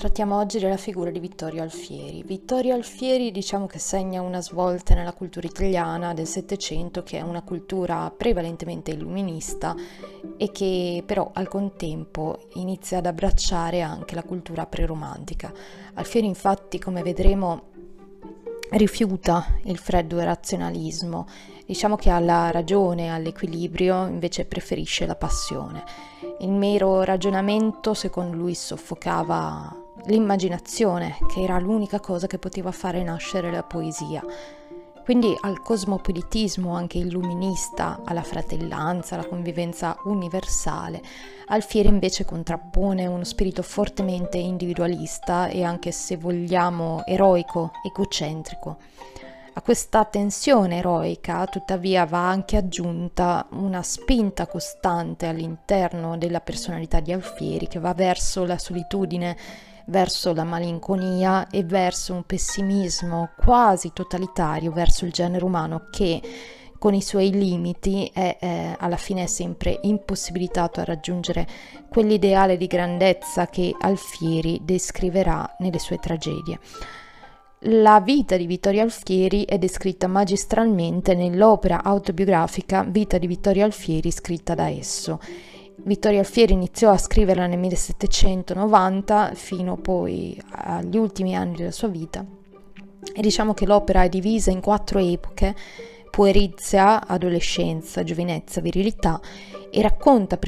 Trattiamo oggi della figura di Vittorio Alfieri. Vittorio Alfieri diciamo che segna una svolta nella cultura italiana del Settecento che è una cultura prevalentemente illuminista e che però al contempo inizia ad abbracciare anche la cultura preromantica. Alfieri infatti come vedremo rifiuta il freddo razionalismo, diciamo che alla ragione, all'equilibrio invece preferisce la passione. Il mero ragionamento secondo lui soffocava l'immaginazione, che era l'unica cosa che poteva fare nascere la poesia. Quindi al cosmopolitismo anche illuminista, alla fratellanza, alla convivenza universale, Alfieri invece contrappone uno spirito fortemente individualista e anche se vogliamo eroico, egocentrico. A questa tensione eroica tuttavia va anche aggiunta una spinta costante all'interno della personalità di Alfieri che va verso la solitudine verso la malinconia e verso un pessimismo quasi totalitario verso il genere umano che con i suoi limiti è eh, alla fine sempre impossibilitato a raggiungere quell'ideale di grandezza che Alfieri descriverà nelle sue tragedie. La vita di Vittorio Alfieri è descritta magistralmente nell'opera autobiografica Vita di Vittorio Alfieri scritta da esso Vittorio Alfieri iniziò a scriverla nel 1790 fino poi agli ultimi anni della sua vita e diciamo che l'opera è divisa in quattro epoche, puerizia, adolescenza, giovinezza, virilità e racconta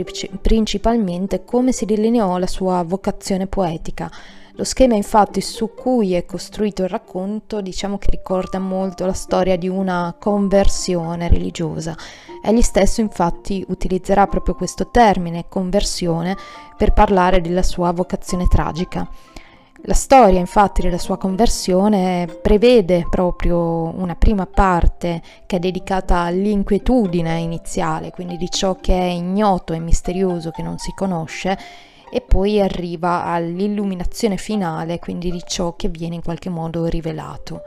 principalmente come si delineò la sua vocazione poetica. Lo schema infatti su cui è costruito il racconto diciamo che ricorda molto la storia di una conversione religiosa Egli stesso infatti utilizzerà proprio questo termine, conversione, per parlare della sua vocazione tragica. La storia infatti della sua conversione prevede proprio una prima parte che è dedicata all'inquietudine iniziale, quindi di ciò che è ignoto e misterioso che non si conosce, e poi arriva all'illuminazione finale, quindi di ciò che viene in qualche modo rivelato.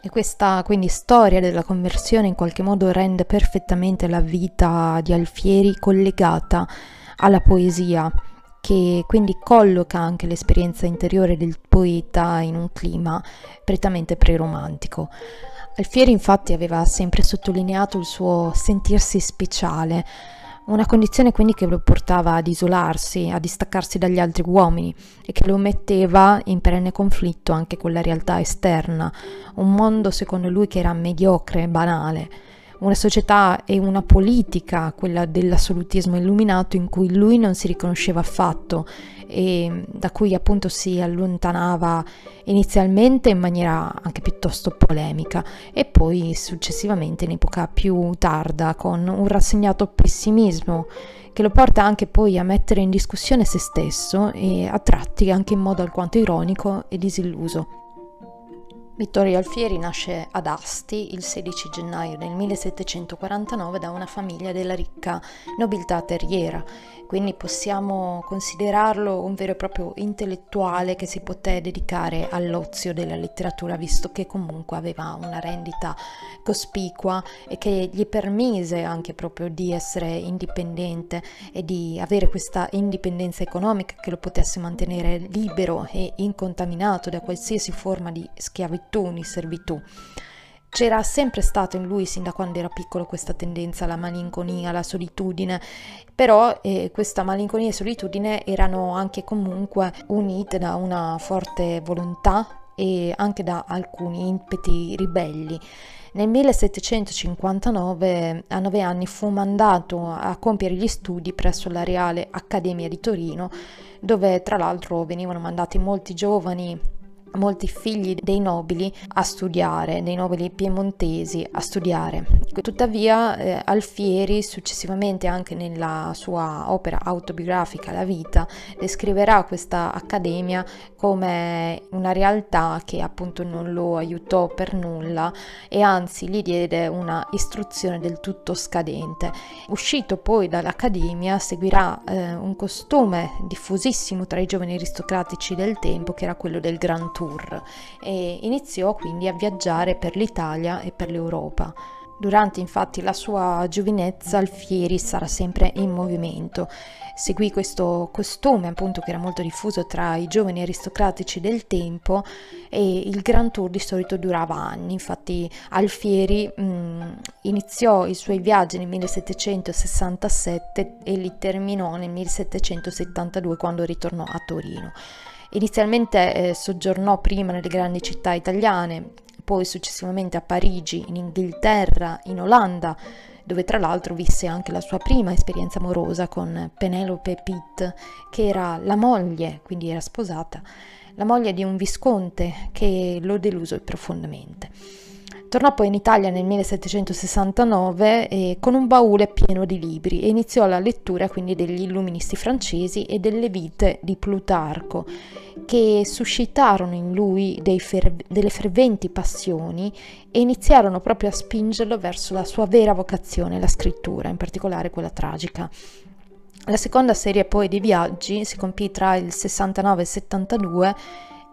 E questa quindi storia della conversione in qualche modo rende perfettamente la vita di Alfieri collegata alla poesia, che quindi colloca anche l'esperienza interiore del poeta in un clima prettamente preromantico. Alfieri infatti aveva sempre sottolineato il suo sentirsi speciale, una condizione quindi che lo portava ad isolarsi, a distaccarsi dagli altri uomini e che lo metteva in perenne conflitto anche con la realtà esterna, un mondo secondo lui che era mediocre, banale, una società e una politica, quella dell'assolutismo illuminato, in cui lui non si riconosceva affatto e da cui appunto si allontanava inizialmente in maniera anche piuttosto polemica e poi successivamente in epoca più tarda con un rassegnato pessimismo che lo porta anche poi a mettere in discussione se stesso e a tratti anche in modo alquanto ironico e disilluso. Vittorio Alfieri nasce ad Asti il 16 gennaio del 1749 da una famiglia della ricca nobiltà terriera quindi possiamo considerarlo un vero e proprio intellettuale che si poté dedicare all'ozio della letteratura, visto che comunque aveva una rendita cospicua e che gli permise anche proprio di essere indipendente e di avere questa indipendenza economica che lo potesse mantenere libero e incontaminato da qualsiasi forma di schiavitù, di servitù. C'era sempre stato in lui, sin da quando era piccolo, questa tendenza alla malinconia, alla solitudine, però eh, questa malinconia e solitudine erano anche comunque unite da una forte volontà e anche da alcuni impeti ribelli. Nel 1759, a nove anni, fu mandato a compiere gli studi presso la Reale Accademia di Torino, dove tra l'altro venivano mandati molti giovani molti figli dei nobili a studiare, dei nobili piemontesi a studiare. Tuttavia eh, Alfieri successivamente anche nella sua opera autobiografica La vita descriverà questa accademia come una realtà che appunto non lo aiutò per nulla e anzi gli diede una istruzione del tutto scadente. Uscito poi dall'accademia seguirà eh, un costume diffusissimo tra i giovani aristocratici del tempo che era quello del Grand Tour e iniziò quindi a viaggiare per l'Italia e per l'Europa. Durante infatti la sua giovinezza Alfieri sarà sempre in movimento. Seguì questo costume appunto che era molto diffuso tra i giovani aristocratici del tempo e il Grand Tour di solito durava anni. Infatti Alfieri mh, mm, iniziò i suoi viaggi nel 1767 e li terminò nel 1772 quando ritornò a Torino. Inizialmente eh, soggiornò prima nelle grandi città italiane, poi successivamente a Parigi, in Inghilterra, in Olanda, dove tra l'altro visse anche la sua prima esperienza amorosa con Penelope Pitt, che era la moglie, quindi era sposata, la moglie di un visconte che lo deluso profondamente. Tornò poi in Italia nel 1769 eh, con un baule pieno di libri e iniziò la lettura quindi degli illuministi francesi e delle vite di Plutarco, che suscitarono in lui fer- delle ferventi passioni e iniziarono proprio a spingerlo verso la sua vera vocazione, la scrittura, in particolare quella tragica. La seconda serie poi di viaggi si compì tra il 69 e il 72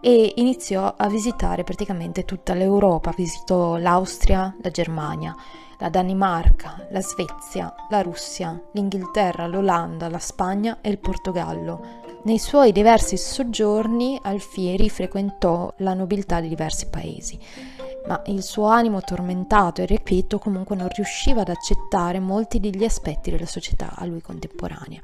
e iniziò a visitare praticamente tutta l'Europa, visitò l'Austria, la Germania, la Danimarca, la Svezia, la Russia, l'Inghilterra, l'Olanda, la Spagna e il Portogallo. Nei suoi diversi soggiorni Alfieri frequentò la nobiltà di diversi paesi ma il suo animo tormentato e irrequieto comunque non riusciva ad accettare molti degli aspetti della società a lui contemporanea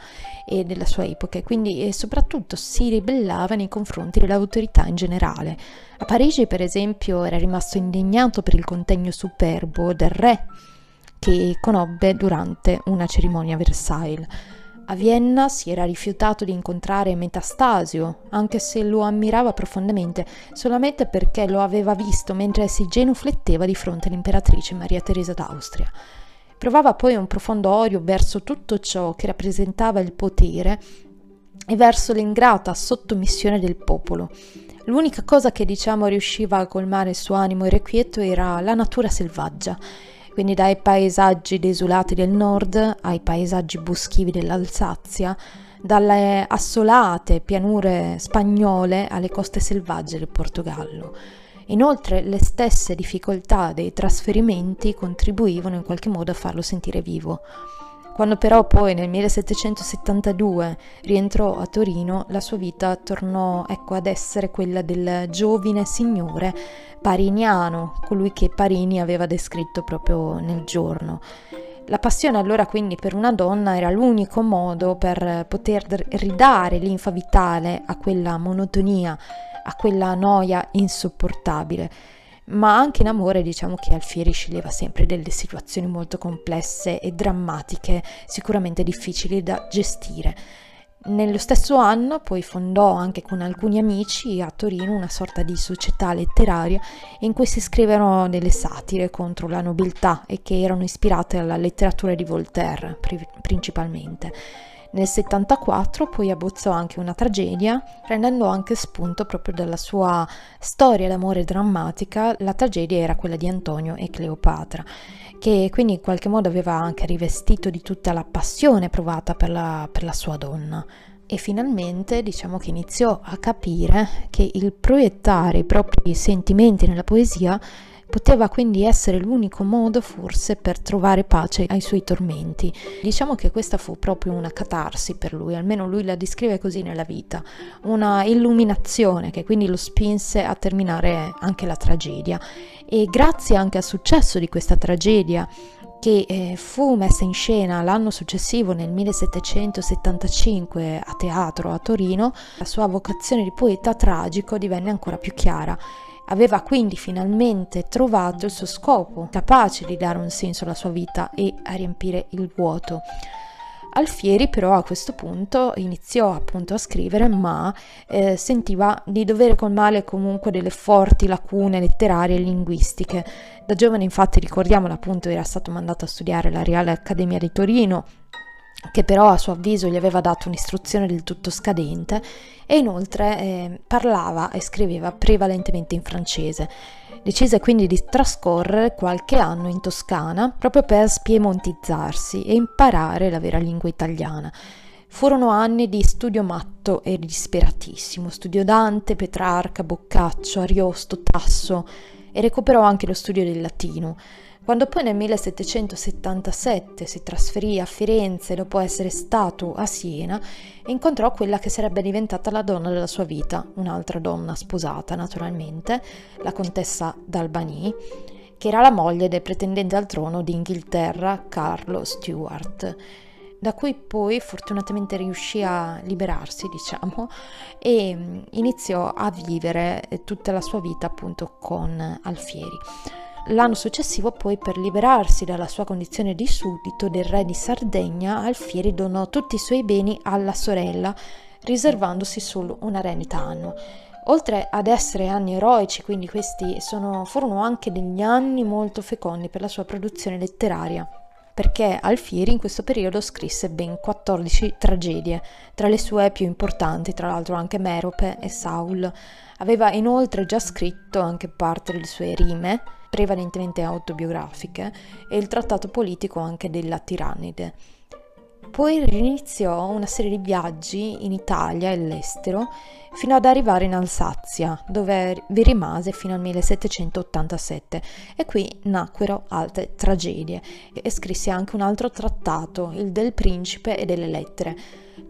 e della sua epoca e quindi e soprattutto si ribellava nei confronti dell'autorità in generale. A Parigi, per esempio, era rimasto indignato per il contegno superbo del re che conobbe durante una cerimonia a Versailles a Vienna si era rifiutato di incontrare Metastasio, anche se lo ammirava profondamente, solamente perché lo aveva visto mentre si genufletteva di fronte all'imperatrice Maria Teresa d'Austria. Provava poi un profondo odio verso tutto ciò che rappresentava il potere e verso l'ingrata sottomissione del popolo. L'unica cosa che diciamo riusciva a colmare il suo animo irrequieto era la natura selvaggia quindi dai paesaggi desolati del nord ai paesaggi boschivi dell'Alsazia, dalle assolate pianure spagnole alle coste selvagge del Portogallo. Inoltre le stesse difficoltà dei trasferimenti contribuivano in qualche modo a farlo sentire vivo. Quando però poi nel 1772 rientrò a Torino, la sua vita tornò ecco, ad essere quella del giovine signore pariniano, colui che Parini aveva descritto proprio nel giorno. La passione allora quindi per una donna era l'unico modo per poter ridare linfa vitale a quella monotonia, a quella noia insopportabile ma anche in amore diciamo che Alfieri sceglieva sempre delle situazioni molto complesse e drammatiche, sicuramente difficili da gestire. Nello stesso anno poi fondò anche con alcuni amici a Torino una sorta di società letteraria in cui si scrivevano delle satire contro la nobiltà e che erano ispirate alla letteratura di Voltaire principalmente. Nel 74 poi abbozzò anche una tragedia, prendendo anche spunto proprio dalla sua storia d'amore drammatica. La tragedia era quella di Antonio e Cleopatra, che quindi in qualche modo aveva anche rivestito di tutta la passione provata per la, per la sua donna e finalmente diciamo che iniziò a capire che il proiettare i propri sentimenti nella poesia Poteva quindi essere l'unico modo forse per trovare pace ai suoi tormenti. Diciamo che questa fu proprio una catarsi per lui, almeno lui la descrive così nella vita, una illuminazione che quindi lo spinse a terminare anche la tragedia. E grazie anche al successo di questa tragedia, che eh, fu messa in scena l'anno successivo nel 1775 a teatro a Torino, la sua vocazione di poeta tragico divenne ancora più chiara Aveva quindi finalmente trovato il suo scopo, capace di dare un senso alla sua vita e a riempire il vuoto. Alfieri però a questo punto iniziò appunto a scrivere ma eh, sentiva di dover colmare comunque delle forti lacune letterarie e linguistiche. Da giovane infatti ricordiamolo appunto era stato mandato a studiare alla Reale Accademia di Torino che però a suo avviso gli aveva dato un'istruzione del tutto scadente e inoltre eh, parlava e scriveva prevalentemente in francese. Decise quindi di trascorrere qualche anno in Toscana proprio per spiemontizzarsi e imparare la vera lingua italiana. Furono anni di studio matto e disperatissimo, studio Dante, Petrarca, Boccaccio, Ariosto, Tasso e recuperò anche lo studio del latino. Quando poi nel 1777 si trasferì a Firenze dopo essere stato a Siena, incontrò quella che sarebbe diventata la donna della sua vita, un'altra donna sposata naturalmente, la contessa d'Albany, che era la moglie del pretendente al trono d'Inghilterra Carlo Stuart da cui poi fortunatamente riuscì a liberarsi, diciamo, e mm, iniziò a vivere tutta la sua vita appunto con Alfieri. L'anno successivo poi per liberarsi dalla sua condizione di suddito del re di Sardegna, Alfieri donò tutti i suoi beni alla sorella, riservandosi solo una rendita annua. Oltre ad essere anni eroici, quindi questi sono, furono anche degli anni molto fecondi per la sua produzione letteraria perché Alfieri in questo periodo scrisse ben 14 tragedie, tra le sue più importanti, tra l'altro anche Merope e Saul. Aveva inoltre già scritto anche parte delle sue rime, prevalentemente autobiografiche, e il trattato politico anche della Tirannide. Poi iniziò una serie di viaggi in Italia e all'estero fino ad arrivare in Alsazia, dove vi rimase fino al 1787 e qui nacquero altre tragedie e scrisse anche un altro trattato, il del principe e delle lettere.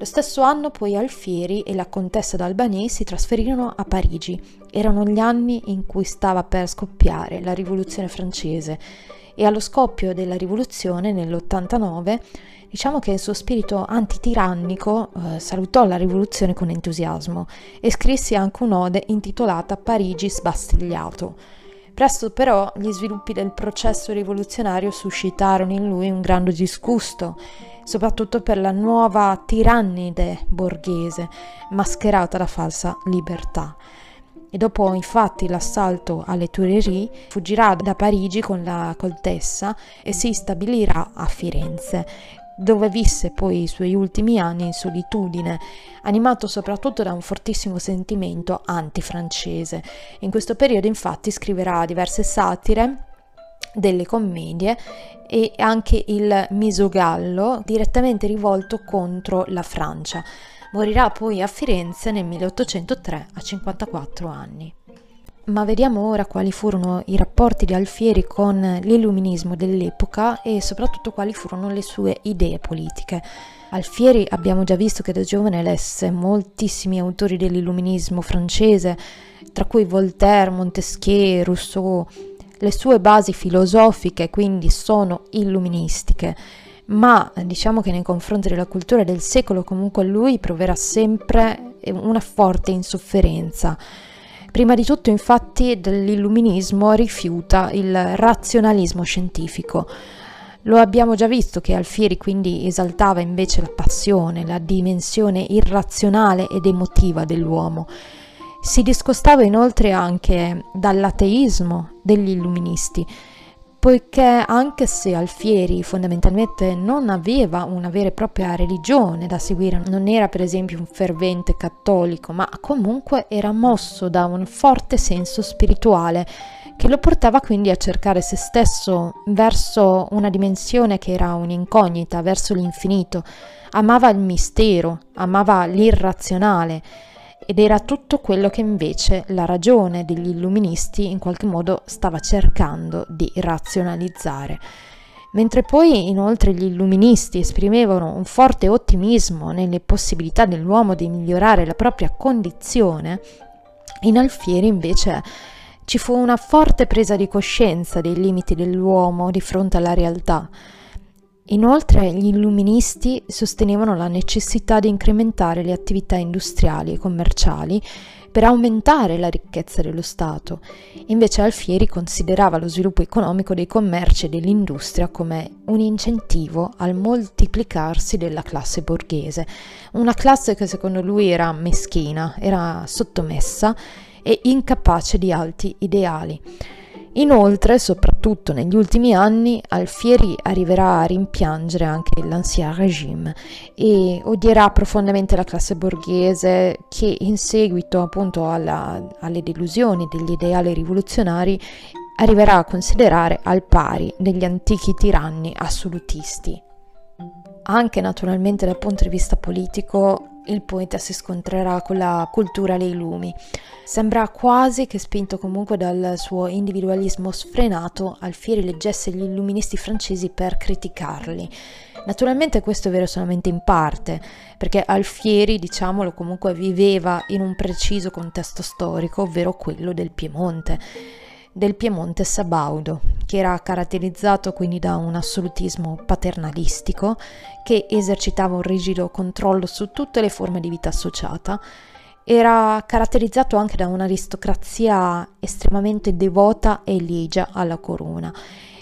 Lo stesso anno poi Alfieri e la contessa d'Albany si trasferirono a Parigi. Erano gli anni in cui stava per scoppiare la rivoluzione francese e allo scoppio della rivoluzione nell'89 Diciamo che il suo spirito antitirannico eh, salutò la rivoluzione con entusiasmo e scrisse anche un'ode intitolata Parigi sbastigliato. Presto però gli sviluppi del processo rivoluzionario suscitarono in lui un grande disgusto, soprattutto per la nuova tirannide borghese, mascherata da falsa libertà. E dopo infatti l'assalto alle Tuileries fuggirà da Parigi con la contessa e si stabilirà a Firenze, dove visse poi i suoi ultimi anni in solitudine, animato soprattutto da un fortissimo sentimento antifrancese. In questo periodo infatti scriverà diverse satire delle commedie e anche il Misogallo direttamente rivolto contro la Francia. Morirà poi a Firenze nel 1803 a 54 anni. Ma vediamo ora quali furono i rapporti di Alfieri con l'illuminismo dell'epoca e soprattutto quali furono le sue idee politiche. Alfieri abbiamo già visto che da giovane lesse moltissimi autori dell'illuminismo francese, tra cui Voltaire, Montesquieu, Rousseau. Le sue basi filosofiche quindi sono illuministiche, ma diciamo che nei confronti della cultura del secolo comunque lui proverà sempre una forte insofferenza Prima di tutto infatti dell'illuminismo rifiuta il razionalismo scientifico. Lo abbiamo già visto che Alfieri quindi esaltava invece la passione, la dimensione irrazionale ed emotiva dell'uomo. Si discostava inoltre anche dall'ateismo degli illuministi, poiché anche se Alfieri fondamentalmente non aveva una vera e propria religione da seguire, non era per esempio un fervente cattolico, ma comunque era mosso da un forte senso spirituale che lo portava quindi a cercare se stesso verso una dimensione che era un'incognita, verso l'infinito. Amava il mistero, amava l'irrazionale ed era tutto quello che invece la ragione degli illuministi in qualche modo stava cercando di razionalizzare. Mentre poi inoltre gli illuministi esprimevano un forte ottimismo nelle possibilità dell'uomo di migliorare la propria condizione, in Alfieri invece ci fu una forte presa di coscienza dei limiti dell'uomo di fronte alla realtà Inoltre gli illuministi sostenevano la necessità di incrementare le attività industriali e commerciali per aumentare la ricchezza dello Stato. Invece Alfieri considerava lo sviluppo economico dei commerci e dell'industria come un incentivo al moltiplicarsi della classe borghese, una classe che secondo lui era meschina, era sottomessa e incapace di alti ideali. Inoltre, soprattutto negli ultimi anni, Alfieri arriverà a rimpiangere anche l'Ancien Régime e odierà profondamente la classe borghese che in seguito appunto alla, alle delusioni degli ideali rivoluzionari arriverà a considerare al pari degli antichi tiranni assolutisti. Anche naturalmente dal punto di vista politico il poeta si scontrerà con la cultura dei lumi. Sembra quasi che, spinto comunque dal suo individualismo sfrenato, Alfieri leggesse gli illuministi francesi per criticarli. Naturalmente questo è vero solamente in parte, perché Alfieri, diciamolo, comunque viveva in un preciso contesto storico, ovvero quello del Piemonte del Piemonte sabaudo, che era caratterizzato quindi da un assolutismo paternalistico che esercitava un rigido controllo su tutte le forme di vita associata, era caratterizzato anche da un'aristocrazia estremamente devota e ligia alla corona,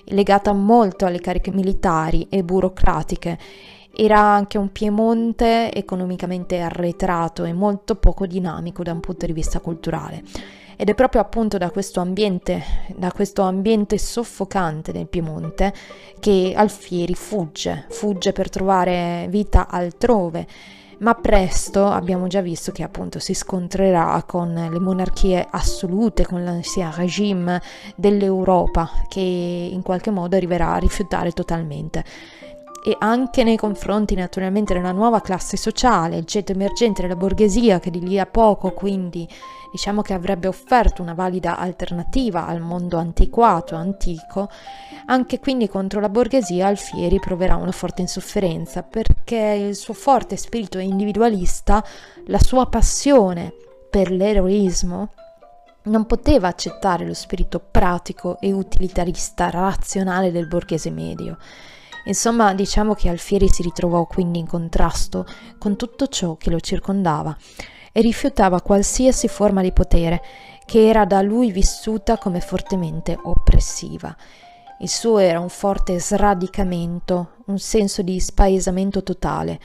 legata molto alle cariche militari e burocratiche. Era anche un Piemonte economicamente arretrato e molto poco dinamico da un punto di vista culturale. Ed è proprio appunto da questo ambiente, da questo ambiente soffocante del Piemonte che Alfieri fugge, fugge per trovare vita altrove. Ma presto abbiamo già visto che appunto si scontrerà con le monarchie assolute, con l'ancien regime dell'Europa che in qualche modo arriverà a rifiutare totalmente. E anche nei confronti naturalmente della nuova classe sociale, il ceto emergente della borghesia che di lì a poco quindi diciamo che avrebbe offerto una valida alternativa al mondo antiquato, antico, anche quindi contro la borghesia Alfieri proverà una forte insofferenza perché il suo forte spirito individualista, la sua passione per l'eroismo, non poteva accettare lo spirito pratico e utilitarista razionale del borghese medio. Insomma, diciamo che Alfieri si ritrovò quindi in contrasto con tutto ciò che lo circondava e rifiutava qualsiasi forma di potere che era da lui vissuta come fortemente oppressiva. Il suo era un forte sradicamento, un senso di spaesamento totale,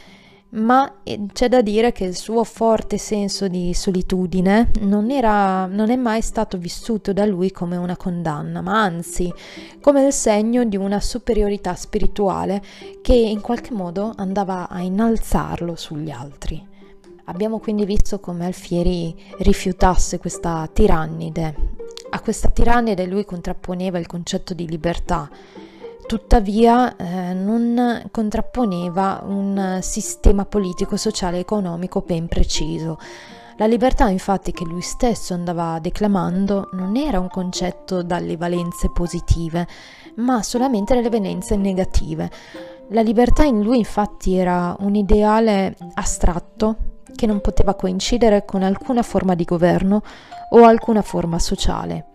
ma eh, c'è da dire che il suo forte senso di solitudine non, era, non è mai stato vissuto da lui come una condanna, ma anzi come il segno di una superiorità spirituale che in qualche modo andava a innalzarlo sugli altri. Abbiamo quindi visto come Alfieri rifiutasse questa tirannide. A questa tirannide lui contrapponeva il concetto di libertà, tuttavia eh, non contrapponeva un sistema politico, sociale e economico ben preciso. La libertà infatti che lui stesso andava declamando non era un concetto dalle valenze positive, ma solamente dalle valenze negative. La libertà in lui infatti era un ideale astratto che non poteva coincidere con alcuna forma di governo o alcuna forma sociale.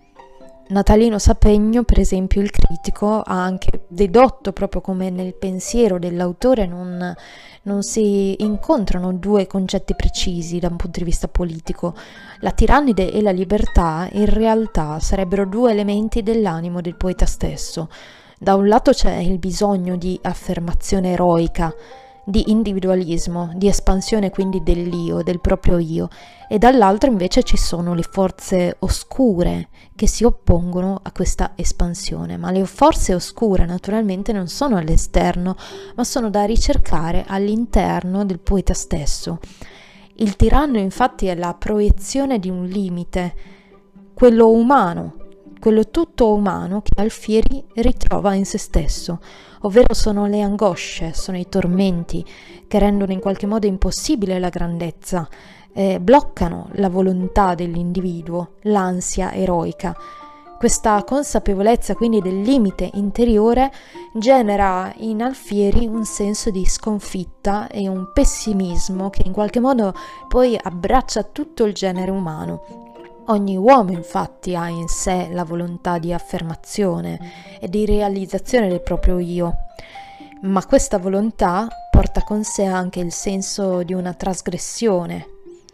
Natalino Sapegno, per esempio il critico, ha anche dedotto proprio come nel pensiero dell'autore non, non, si incontrano due concetti precisi da un punto di vista politico. La tirannide e la libertà in realtà sarebbero due elementi dell'animo del poeta stesso. Da un lato c'è il bisogno di affermazione eroica, di individualismo, di espansione quindi dell'io, del proprio io, e dall'altro invece ci sono le forze oscure che si oppongono a questa espansione, ma le forze oscure naturalmente non sono all'esterno, ma sono da ricercare all'interno del poeta stesso. Il tiranno infatti è la proiezione di un limite, quello umano, quello tutto umano che Alfieri ritrova in se stesso, ovvero sono le angosce, sono i tormenti che rendono in qualche modo impossibile la grandezza, eh, bloccano la volontà dell'individuo, l'ansia eroica. Questa consapevolezza quindi del limite interiore genera in Alfieri un senso di sconfitta e un pessimismo che in qualche modo poi abbraccia tutto il genere umano Ogni uomo infatti ha in sé la volontà di affermazione e di realizzazione del proprio io, ma questa volontà porta con sé anche il senso di una trasgressione,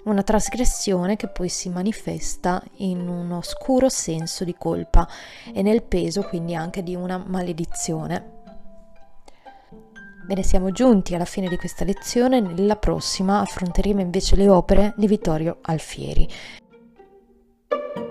una trasgressione che poi si manifesta in un oscuro senso di colpa e nel peso quindi anche di una maledizione. Bene, siamo giunti alla fine di questa lezione, nella prossima affronteremo invece le opere di Vittorio Alfieri. Thank you.